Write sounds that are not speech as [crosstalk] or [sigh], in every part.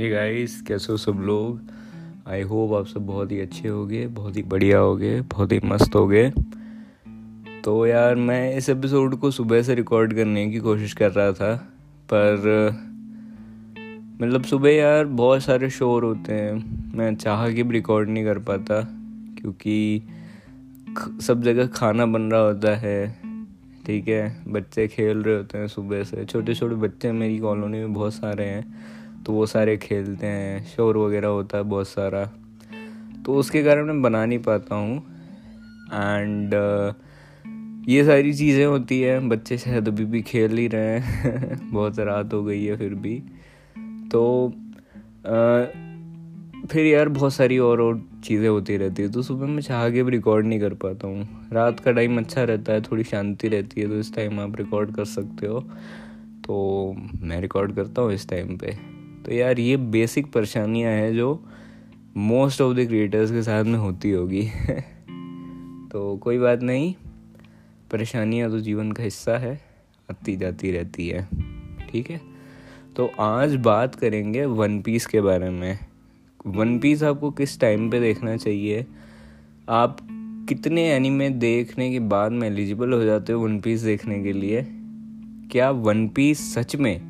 Hey guys कैसे हो सब लोग? आई होप आप सब बहुत ही अच्छे होगे, बहुत ही बढ़िया होगे, बहुत ही मस्त होगे। तो यार, मैं इस एपिसोड को सुबह से रिकॉर्ड करने की कोशिश कर रहा था, पर मतलब सुबह यार बहुत सारे शोर होते हैं, मैं चाह के भी रिकॉर्ड नहीं कर पाता, क्योंकि सब जगह खाना बन रहा होता है, ठीक है? बच्चे खेल रहे होते हैं सुबह से छोटे छोटे बच्चे मेरी कॉलोनी में बहुत सारे हैं। तो वो सारे खेलते हैं शोर वगैरह होता है बहुत सारा। तो उसके कारण मैं बना नहीं पाता हूँ। एंड uh, ये सारी चीज़ें होती है बच्चे शायद अभी भी खेल ही रहे हैं। [laughs] बहुत रात हो गई है फिर भी। तो uh, फिर यार बहुत सारी और और चीज़ें होती रहती है। तो सुबह मैं चाह के भी रिकॉर्ड नहीं कर पाता हूँ। रात का टाइम अच्छा रहता है थोड़ी शांति रहती है तो इस टाइम आप रिकॉर्ड कर सकते हो। तो मैं रिकॉर्ड करता हूँ इस टाइम पे। तो यार ये बेसिक परेशानियाँ हैं जो मोस्ट ऑफ़ द क्रिएटर्स के साथ में होती होगी। [laughs] तो कोई बात नहीं, परेशानियाँ तो जीवन का हिस्सा है, आती जाती रहती है, ठीक है? तो आज बात करेंगे वन पीस के बारे में। वन पीस आपको किस टाइम पे देखना चाहिए? आप कितने एनिमे देखने के बाद में एलिजिबल हो जाते हो वन पीस देखने के लिए? क्या वन पीस सच में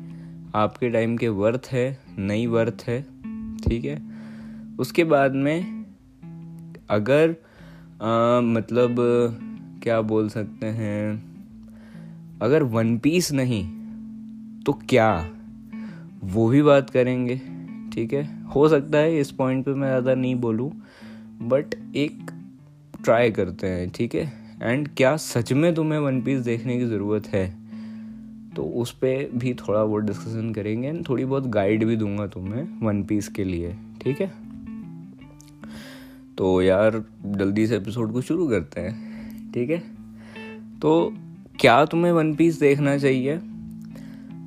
आपके टाइम के वर्थ है नई वर्थ है ठीक है? उसके बाद में अगर आ, मतलब क्या बोल सकते हैं अगर वन पीस नहीं तो क्या? वो भी बात करेंगे ठीक है? हो सकता है इस पॉइंट पे मैं ज़्यादा नहीं बोलूँ बट एक ट्राई करते हैं ठीक है? एंड क्या सच में तुम्हें वन पीस देखने की ज़रूरत है? तो उस पर भी थोड़ा बहुत डिस्कशन करेंगे एंड थोड़ी बहुत गाइड भी दूँगा तुम्हें वन पीस के लिए, ठीक है? तो यार, जल्दी से एपिसोड को शुरू करते हैं, ठीक है? तो क्या तुम्हें वन पीस देखना चाहिए?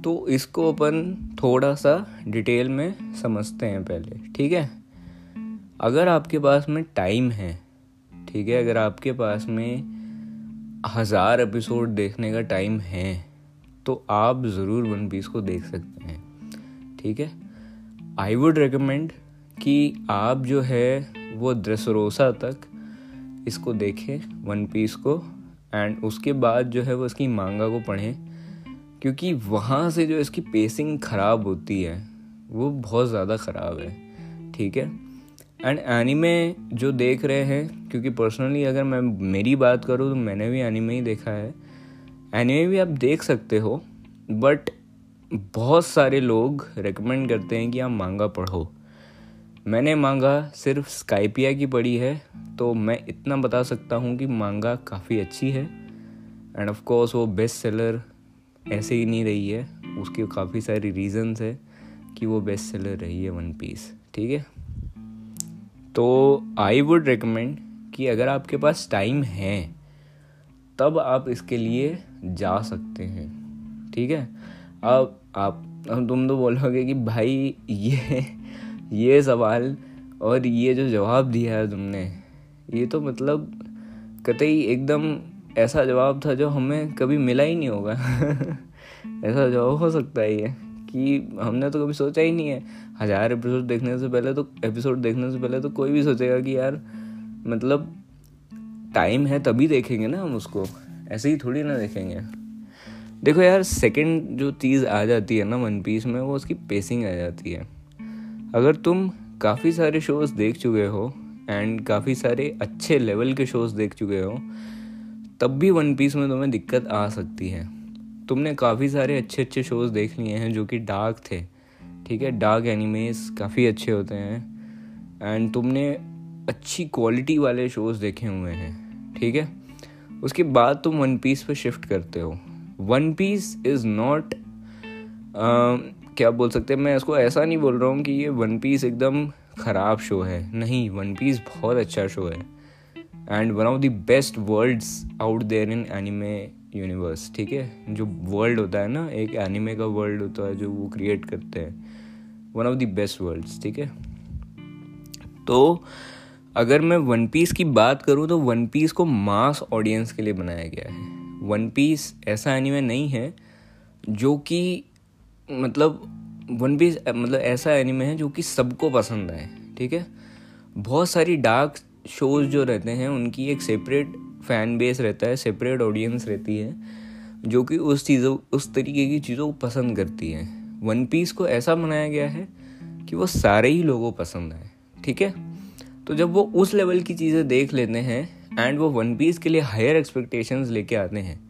तो इसको अपन थोड़ा सा डिटेल में समझते हैं पहले, ठीक है? अगर आपके पास में टाइम है, ठीक है? अगर आपके पास में हज़ार एपिसोड देखने का टाइम है तो आप ज़रूर वन पीस को देख सकते हैं। ठीक है? आई वुड रिकमेंड कि आप जो है वो द्रसरोसा तक इसको देखें वन पीस को एंड उसके बाद जो है वो इसकी मांगा को पढ़ें, क्योंकि वहाँ से जो इसकी पेसिंग ख़राब होती है, वो बहुत ज़्यादा ख़राब है। ठीक है? एंड एनीमे जो देख रहे हैं, क्योंकि पर्सनली अगर मैं मेरी बात करूँ तो मैंने भी एनीमे ही देखा है। एनिमे भी आप देख सकते हो बट बहुत सारे लोग रेकमेंड करते हैं कि आप मांगा पढ़ो। मैंने मांगा सिर्फ़ स्काइपिया की पढ़ी है तो मैं इतना बता सकता हूँ कि मांगा काफ़ी अच्छी है। एंड ऑफ़ कोर्स वो बेस्ट सेलर ऐसे ही नहीं रही है, उसके काफ़ी सारी रीजंस है कि वो बेस्ट सेलर रही है वन पीस ठीक है? तो आई वुड रिकमेंड कि अगर आपके पास टाइम है, तब आप इसके लिए जा सकते हैं। ठीक है? अब आप, अब तुम तो बोलोगे कि भाई, ये ये सवाल और ये जो जवाब दिया है तुमने, ये तो मतलब कतई एकदम ऐसा जवाब था जो हमें कभी मिला ही नहीं होगा। [laughs] ऐसा जवाब हो सकता है ये, कि हमने तो कभी सोचा ही नहीं है। हज़ार एपिसोड देखने से पहले तो एपिसोड देखने से पहले तो कोई भी सोचेगा कि यार मतलब टाइम है तभी देखेंगे ना हम उसको। ऐसे ही थोड़ी ना देखेंगे। देखो यार सेकंड जो चीज़ आ जाती है ना वन पीस में, वो उसकी पेसिंग आ जाती है। अगर तुम काफ़ी सारे शोज़ देख चुके हो एंड काफ़ी सारे अच्छे लेवल के शोज़ देख चुके हो, तब भी वन पीस में तुम्हें दिक्कत आ सकती है। तुमने काफ़ी सारे अच्छे अच्छे शोज़ देख लिए हैं जो कि डार्क थे। ठीक है डार्क एनिमेज काफ़ी अच्छे होते हैं। एंड तुमने अच्छी क्वालिटी वाले शोज़ देखे हुए हैं। ठीक है? उसके बाद तुम वन पीस पे शिफ्ट करते हो। वन पीस इज़ नॉट क्या बोल सकते हैं, मैं इसको ऐसा नहीं बोल रहा हूँ कि ये वन पीस एकदम ख़राब शो है। नहीं वन पीस बहुत अच्छा शो है। And one of the best worlds out there in anime universe ठीक है? जो वर्ल्ड होता है ना, एक एनिमे का वर्ल्ड होता है जो वो क्रिएट करते हैं। One of the best worlds ठीक है? तो अगर मैं वन पीस की बात करूँ तो वन पीस को मास ऑडियंस के लिए बनाया गया है। वन पीस ऐसा एनिमे नहीं है, जो कि मतलब वन पीस मतलब ऐसा एनिमे है जो कि सबको पसंद आए, ठीक है? बहुत सारी डार्क शोज़ जो रहते हैं, उनकी एक सेपरेट फ़ैन बेस रहता है सेपरेट ऑडियंस रहती है, जो कि उस चीज़ों, उस तरीके की चीज़ों को पसंद करती है। वन पीस को ऐसा बनाया गया है कि वो सारे ही लोगों पसंद आए, ठीक है? तो जब वो उस लेवल की चीज़ें देख लेते हैं एंड वो वन पीस के लिए हायर एक्सपेक्टेशंस लेके आते हैं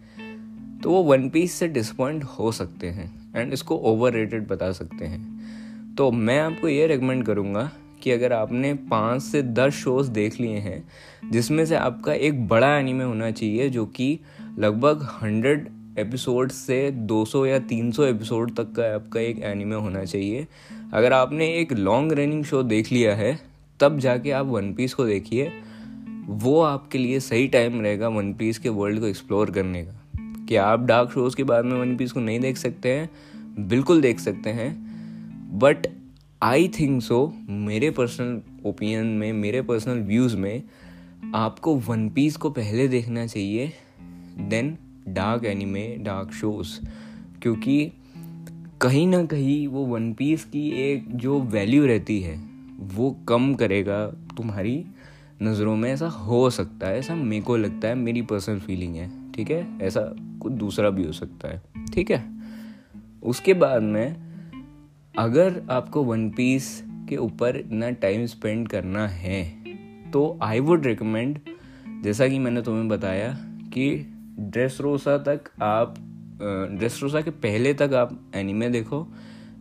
तो वो वन पीस से डिसपॉइंट हो सकते हैं एंड इसको ओवर बता सकते हैं। तो मैं आपको ये रिकमेंड करूँगा कि अगर आपने पाँच से दस शोज़ देख लिए हैं, जिसमें से आपका एक बड़ा एनीमे होना चाहिए, जो कि लगभग हंड्रेड एपिसोड से 200 या 300 एपिसोड तक का आपका एक एनीमे होना चाहिए। अगर आपने एक लॉन्ग रनिंग शो देख लिया है तब जाके आप वन पीस को देखिए। वो आपके लिए सही टाइम रहेगा वन पीस के वर्ल्ड को एक्सप्लोर करने का। क्या आप डार्क शोज़ के बाद में वन पीस को नहीं देख सकते हैं, बिल्कुल देख सकते हैं। बट आई थिंक सो मेरे पर्सनल ओपिनियन में, मेरे पर्सनल व्यूज़ में, आपको वन पीस को पहले देखना चाहिए then dark anime dark shows क्योंकि कहीं ना कहीं वो वन पीस की एक जो वैल्यू रहती है वो कम करेगा, तुम्हारी नज़रों में ऐसा हो सकता है, ऐसा मेरे को लगता है, मेरी पर्सनल फीलिंग है, ठीक है? ऐसा कुछ दूसरा भी हो सकता है, ठीक है? उसके बाद में, अगर आपको वन पीस के ऊपर इतना टाइम स्पेंड करना है तो आई वुड रिकमेंड जैसा कि मैंने तुम्हें बताया, कि ड्रेस रोसा तक आप ड्रेस रोसा के पहले तक आप एनिमे देखो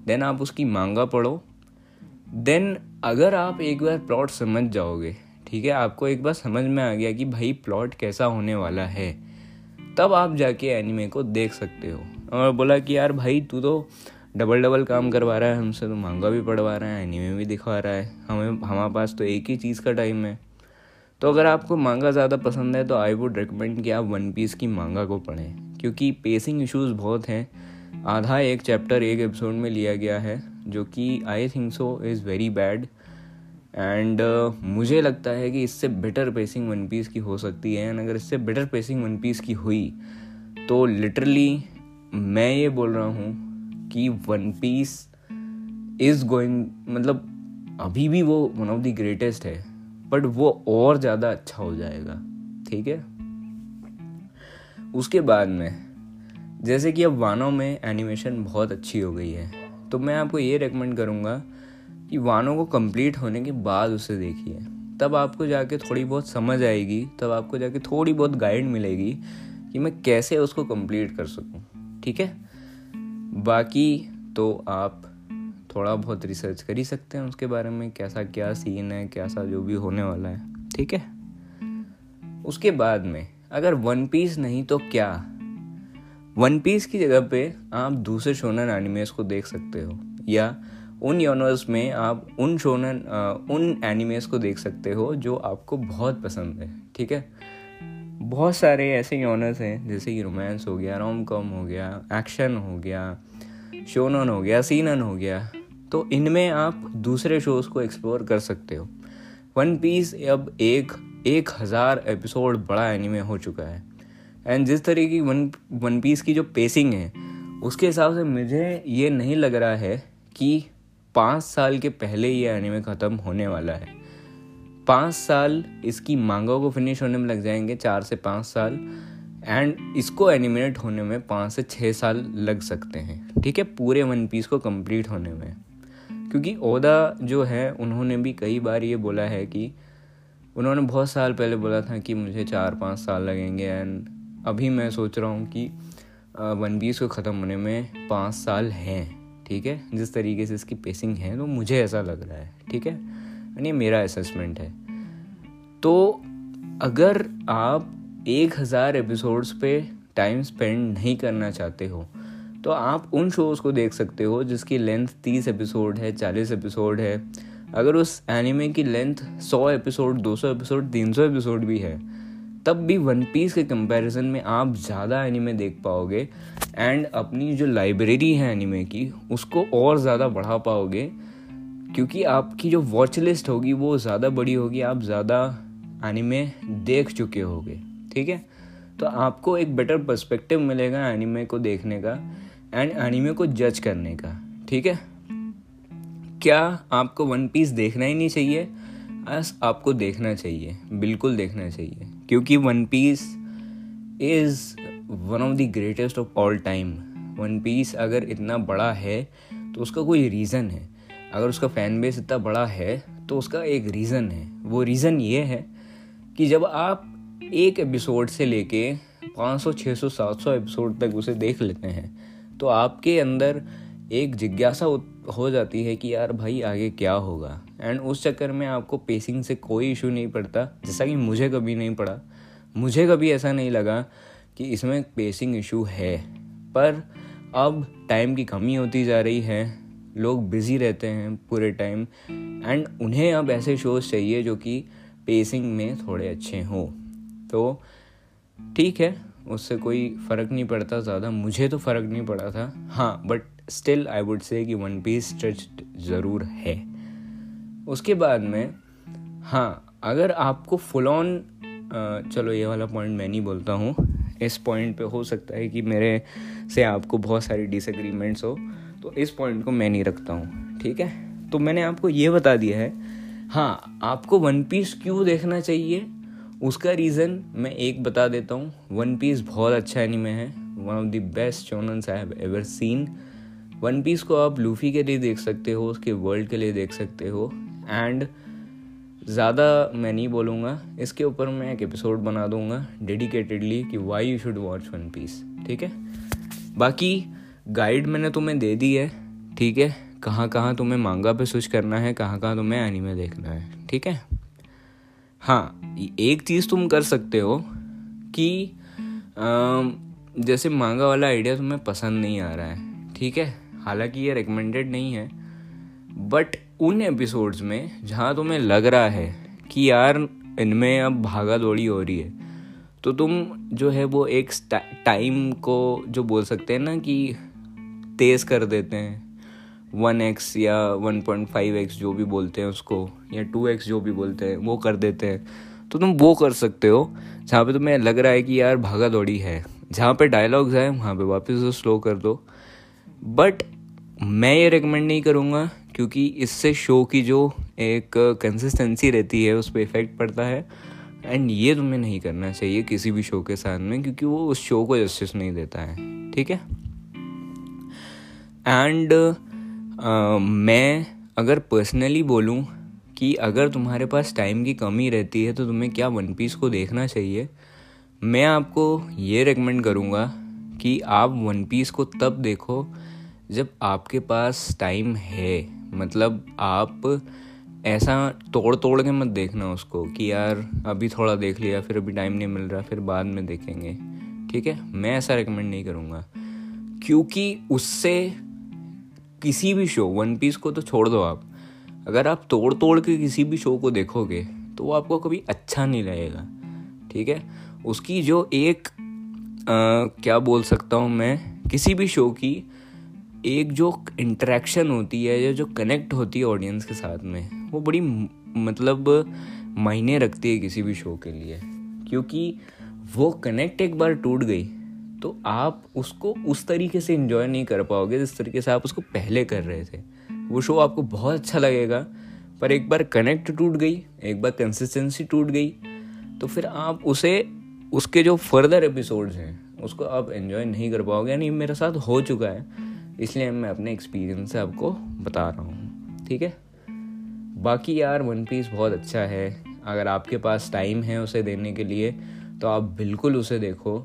देन आप उसकी मांगा पढ़ो देन अगर आप एक बार प्लॉट समझ जाओगे, ठीक है? आपको एक बार समझ में आ गया कि भाई प्लॉट कैसा होने वाला है, तब आप जाके एनिमे को देख सकते हो। और बोला कि यार भाई, तू तो डबल डबल काम करवा रहा है हमसे तो महँगा भी पढ़वा रहा है एनिमे भी दिखवा रहा है। हमें, हमारे पास तो एक ही चीज़ का टाइम है। तो अगर आपको मांगा ज़्यादा पसंद है तो आई वुड रिकमेंड कि आप वन पीस की मांगा को पढ़ें। क्योंकि पेसिंग इश्यूज़ बहुत हैं। आधा एक चैप्टर एक एपिसोड में लिया गया है। जो कि I think so is very bad and मुझे लगता है कि इससे बेटर पेसिंग वन पीस की हो सकती है। एंड अगर इससे बेटर पेसिंग वन पीस की हुई तो लिटरली मैं ये बोल रहा हूँ कि वन पीस इज़ गोइंग मतलब अभी भी वो वन ऑफ़ द ग्रेटेस्ट है। बट वो और ज़्यादा अच्छा हो जाएगा। ठीक है? उसके बाद में, जैसे कि अब वानों में एनिमेशन बहुत अच्छी हो गई है। तो मैं आपको ये रेकमेंड करूँगा कि वानों को कंप्लीट होने के बाद उसे देखिए। तब आपको जाके थोड़ी बहुत समझ आएगी, तब आपको जाके थोड़ी बहुत गाइड मिलेगी कि मैं कैसे उसको कंप्लीट कर सकूँ, ठीक है? बाकी तो आप थोड़ा बहुत रिसर्च कर ही सकते हैं उसके बारे में, कैसा क्या सीन है, कैसा जो भी होने वाला है, ठीक है? उसके बाद में, अगर वन पीस नहीं तो क्या? वन पीस की जगह पे आप दूसरे शोनन एनिमेस को देख सकते हो, या उन यूनिवर्स में आप उन शोनन उन एनिमेस को देख सकते हो जो आपको बहुत पसंद है, ठीक है? बहुत सारे ऐसे यूनर्स हैं, जैसे कि रोमांस हो गया रोम कॉम हो गया एक्शन हो गया शोनन हो गया सीनन हो गया तो इनमें आप दूसरे शोज़ को एक्सप्लोर कर सकते हो। वन पीस अब एक एक हज़ार एपिसोड बड़ा एनिमे हो चुका है। एंड जिस तरीके की वन वन पीस की जो पेसिंग है, उसके हिसाब से मुझे ये नहीं लग रहा है कि पाँच साल के पहले ये एनिमे ख़त्म होने वाला है। पाँच साल इसकी मांगों को फिनिश होने में लग जाएँगे, चार से पाँच साल। एंड इसको एनिमेट होने में पाँच से छः साल लग सकते हैं। ठीक है, पूरे वन पीस को कंप्लीट होने में। क्योंकि ओदा जो है, उन्होंने भी कई बार ये बोला है कि, उन्होंने बहुत साल पहले बोला था कि मुझे चार पाँच साल लगेंगे। एंड अभी मैं सोच रहा हूँ कि वन पीस को ख़त्म होने में पाँच साल हैं, ठीक है? जिस तरीके से इसकी पेसिंग है तो मुझे ऐसा लग रहा है, ठीक है? यानी मेरा असेसमेंट है। तो अगर आप एक हज़ार एपिसोड्स पे टाइम स्पेंड नहीं करना चाहते हो तो आप उन शोज़ को देख सकते हो जिसकी लेंथ तीस एपिसोड है, चालीस एपिसोड है। अगर उस एनिमे की लेंथ सौ एपिसोड दो सौ एपिसोड तीन सौ एपिसोड भी है तब भी वन पीस के कंपैरिजन में आप ज़्यादा एनिमे देख पाओगे एंड अपनी जो लाइब्रेरी है एनिमे की, उसको और ज़्यादा बढ़ा पाओगे क्योंकि आपकी जो वॉच लिस्ट होगी वो ज़्यादा बड़ी होगी, आप ज़्यादा एनिमे देख चुके होगे, ठीक है? तो आपको एक बेटर पर्सपेक्टिव मिलेगा एनिमे को देखने का एंड एनिमे को जज करने का, ठीक है? क्या आपको वन पीस देखना ही नहीं चाहिए? बस आपको देखना चाहिए बिल्कुल देखना चाहिए क्योंकि One Piece is one of the greatest of all time One Piece अगर इतना बड़ा है तो उसका कोई रीज़न है। अगर उसका फ़ैन बेस इतना बड़ा है तो उसका एक रीज़न है। वो रीज़न ये है कि जब आप एक एपिसोड से लेके 500, 600, 700 एपिसोड तक उसे देख लेते हैं तो आपके अंदर एक जिज्ञासा हो जाती है कि यार भाई आगे क्या होगा। एंड उस चक्कर में आपको पेसिंग से कोई इशू नहीं पड़ता, जैसा कि मुझे कभी नहीं पड़ा। मुझे कभी ऐसा नहीं लगा कि इसमें पेसिंग इशू है। पर अब टाइम की कमी होती जा रही है, लोग बिज़ी रहते हैं पूरे टाइम एंड उन्हें अब ऐसे शोज़ चाहिए जो कि पेसिंग में थोड़े अच्छे हों। तो ठीक है उससे कोई फ़र्क नहीं पड़ता ज़्यादा। मुझे तो फ़र्क नहीं पड़ा था। हाँ but still I would say कि वन पीस स्ट्रेच्ड ज़रूर है। उसके बाद में हाँ अगर आपको फुल ऑन चलो ये वाला पॉइंट मैं नहीं बोलता हूँ। इस पॉइंट पे हो सकता है कि मेरे से आपको बहुत सारी डिसएग्रीमेंट्स हो तो इस पॉइंट को मैं नहीं रखता हूँ, ठीक है? तो मैंने आपको ये बता दिया है हाँ आपको वन पीस क्यों देखना चाहिए? उसका रीज़न मैं एक बता देता हूँ वन पीस बहुत अच्छा एनिमे है one of the best shonens I have ever seen One Piece को आप लूफी के लिए देख सकते हो, उसके वर्ल्ड के लिए देख सकते हो एंड ज़्यादा मैं नहीं बोलूँगा, इसके ऊपर मैं एक एपिसोड बना दूँगा डेडिकेटेडली कि why you should watch One Piece ठीक है? बाकी गाइड मैंने तुम्हें दे दी है, ठीक है? कहाँ कहाँ तुम्हें मांगा पे स्विच करना है कहाँ कहाँ तुम्हें एनीमे देखना है, ठीक है? हाँ एक चीज़ तुम कर सकते हो कि जैसे मांगा वाला आइडिया तुम्हें पसंद नहीं आ रहा है, ठीक है? हालाँकि ये रिकमेंडेड नहीं है बट उन एपिसोड्स में जहाँ तुम्हें लग रहा है कि यार इनमें अब भागा दौड़ी हो रही है तो तुम जो है वो एक टाइम को जो बोल सकते हैं ना कि तेज़ कर देते हैं। वन एक्स या वन पॉइंट फाइव एक्स जो भी बोलते हैं उसको या टू एक्स जो भी बोलते हैं वो कर देते हैं। तो तुम वो कर सकते हो जहाँ पे तुम्हें लग रहा है कि यार भागा दौड़ी है। जहाँ पे डायलॉग्स है वहाँ पे वापस उसे स्लो कर दो। बट मैं ये रिकमेंड नहीं करूँगा क्योंकि इससे शो की जो एक कंसिस्टेंसी रहती है उस पर इफ़ेक्ट पड़ता है। एंड ये तुम्हें नहीं करना चाहिए किसी भी शो के साथ में क्योंकि वो उस शो को जस्टिस नहीं देता है। ठीक है? एंड uh, मैं अगर पर्सनली बोलूँ कि अगर तुम्हारे पास टाइम की कमी रहती है तो तुम्हें क्या वन पीस को देखना चाहिए? मैं आपको ये रिकमेंड करूँगा कि आप वन पीस को तब देखो जब आपके पास टाइम है। मतलब आप ऐसा तोड़ तोड़ के मत देखना उसको कि यार, अभी थोड़ा देख लिया, फिर अभी टाइम नहीं मिल रहा, फिर बाद में देखेंगे। ठीक है? मैं ऐसा रिकमेंड नहीं करूँगा। क्योंकि उससे किसी भी शो वन पीस को तो छोड़ दो आप। अगर आप तोड़ तोड़ के किसी भी शो को देखोगे तो वो आपको कभी अच्छा नहीं लगेगा। ठीक है? उसकी जो एक आ, क्या बोल सकता हूँ मैं किसी भी शो की एक जो इंटरेक्शन होती है या जो कनेक्ट होती है ऑडियंस के साथ में वो बड़ी मतलब मायने रखती है किसी भी शो के लिए। क्योंकि वो कनेक्ट एक बार टूट गई तो आप उसको उस तरीके से इन्जॉय नहीं कर पाओगे जिस तरीके से आप उसको पहले कर रहे थे। वो शो आपको बहुत अच्छा लगेगा, पर एक बार कनेक्ट टूट गई, एक बार कंसिस्टेंसी टूट गई तो फिर आप उसे, उसके जो फर्दर एपिसोड्स हैं, उसको आप इन्जॉय नहीं कर पाओगे। यानी मेरे साथ हो चुका है, इसलिए मैं अपने एक्सपीरियंस से आपको बता रहा हूँ। ठीक है? बाकी यार वन पीस बहुत अच्छा है। अगर आपके पास टाइम है उसे देने के लिए तो आप बिल्कुल उसे देखो।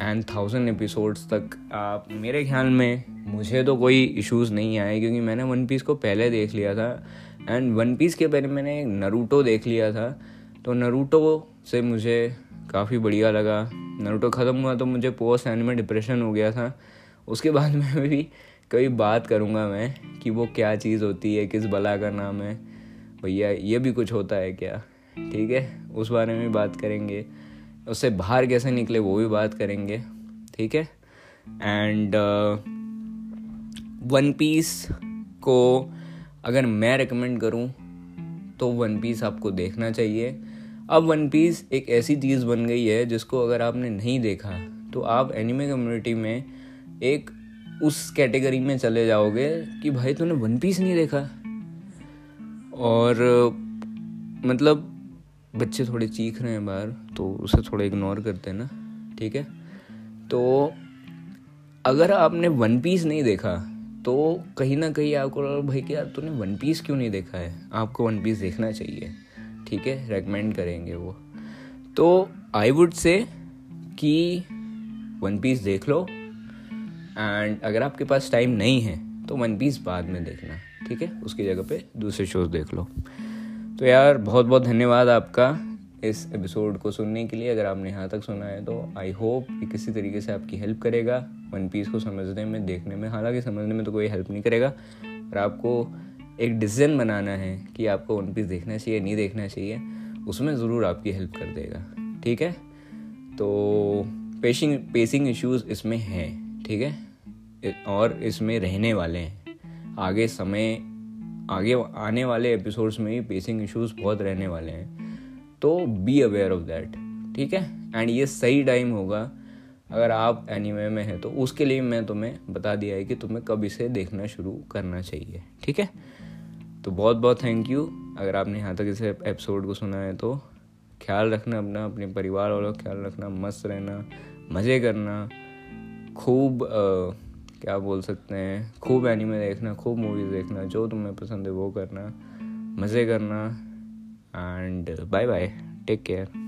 एंड थाउज़ेंड एपिसोड्स तक, आप मेरे ख्याल में मुझे तो कोई इश्यूज़ नहीं आए, क्योंकि मैंने वन पीस को पहले देख लिया था। एंड वन पीस के पहले मैंने नरूटो देख लिया था। तो नरूटो से मुझे काफ़ी बढ़िया लगा। नरूटो ख़त्म हुआ तो मुझे पोस्ट एनिमे डिप्रेशन हो गया था। उसके बाद [laughs] में भी कभी बात करूँगा मैं कि वो क्या चीज़ होती है, किस बला का नाम है। भैया, ये भी कुछ होता है क्या? ठीक है, उस बारे में बात करेंगे। उससे बाहर कैसे निकले वो भी बात करेंगे, ठीक है? एंड वन पीस को अगर मैं रिकमेंड करूँ तो वन पीस आपको देखना चाहिए। अब वन पीस एक ऐसी चीज़ बन गई है जिसको अगर आपने नहीं देखा तो आप एनिमे कम्युनिटी में एक उस कैटेगरी में चले जाओगे कि भाई तूने वन पीस नहीं देखा। और मतलब बच्चे थोड़े चीख रहे हैं बाहर तो उसे थोड़ा इग्नोर करते हैं ना ठीक है? तो अगर आपने वन पीस नहीं देखा तो कहीं ना कहीं आपको भाई कि यार तूने वन पीस क्यों नहीं देखा है? आपको वन पीस देखना चाहिए। ठीक है? रेकमेंड करेंगे वो। तो आई वुड से कि वन पीस देख लो एंड अगर आपके पास टाइम नहीं है तो वन पीस बाद में देखना, ठीक है? उसकी जगह पे दूसरे शोज़ देख लो। तो यार बहुत बहुत धन्यवाद आपका इस एपिसोड को सुनने के लिए। अगर आपने यहाँ तक सुना है तो आई होप कि किसी तरीके से आपकी हेल्प करेगा। वन पीस को समझने में, देखने में, हालाँकि समझने में तो कोई हेल्प नहीं करेगा। और आपको एक डिसीज़न बनाना है कि आपको वन पीस देखना चाहिए, नहीं देखना चाहिए, उसमें ज़रूर आपकी हेल्प कर देगा। ठीक है? तो पेशिंग पेसिंग इश्यूज़ इसमें हैं, ठीक है? और इसमें रहने वाले हैं। आगे समय आगे आने वाले एपिसोड्स में ही पेसिंग इश्यूज़ बहुत रहने वाले हैं। तो बी अवेयर ऑफ़ दैट ठीक है? एंड ये सही टाइम होगा। अगर आप एनीमे में हैं तो उसके लिए मैं तुम्हें बता दिया है कि तुम्हें कब इसे देखना शुरू करना चाहिए, ठीक है? तो बहुत बहुत थैंक यू अगर आपने यहाँ तक इसे एपिसोड को सुना है तो ख्याल रखना अपना, अपने परिवार वालों का ख्याल रखना, मस्त रहना, मज़े करना, खूब क्या बोल सकते हैं? खूब एनिमे देखना खूब मूवीज़ देखना जो तुम्हें पसंद है वो करना मज़े करना and bye bye take care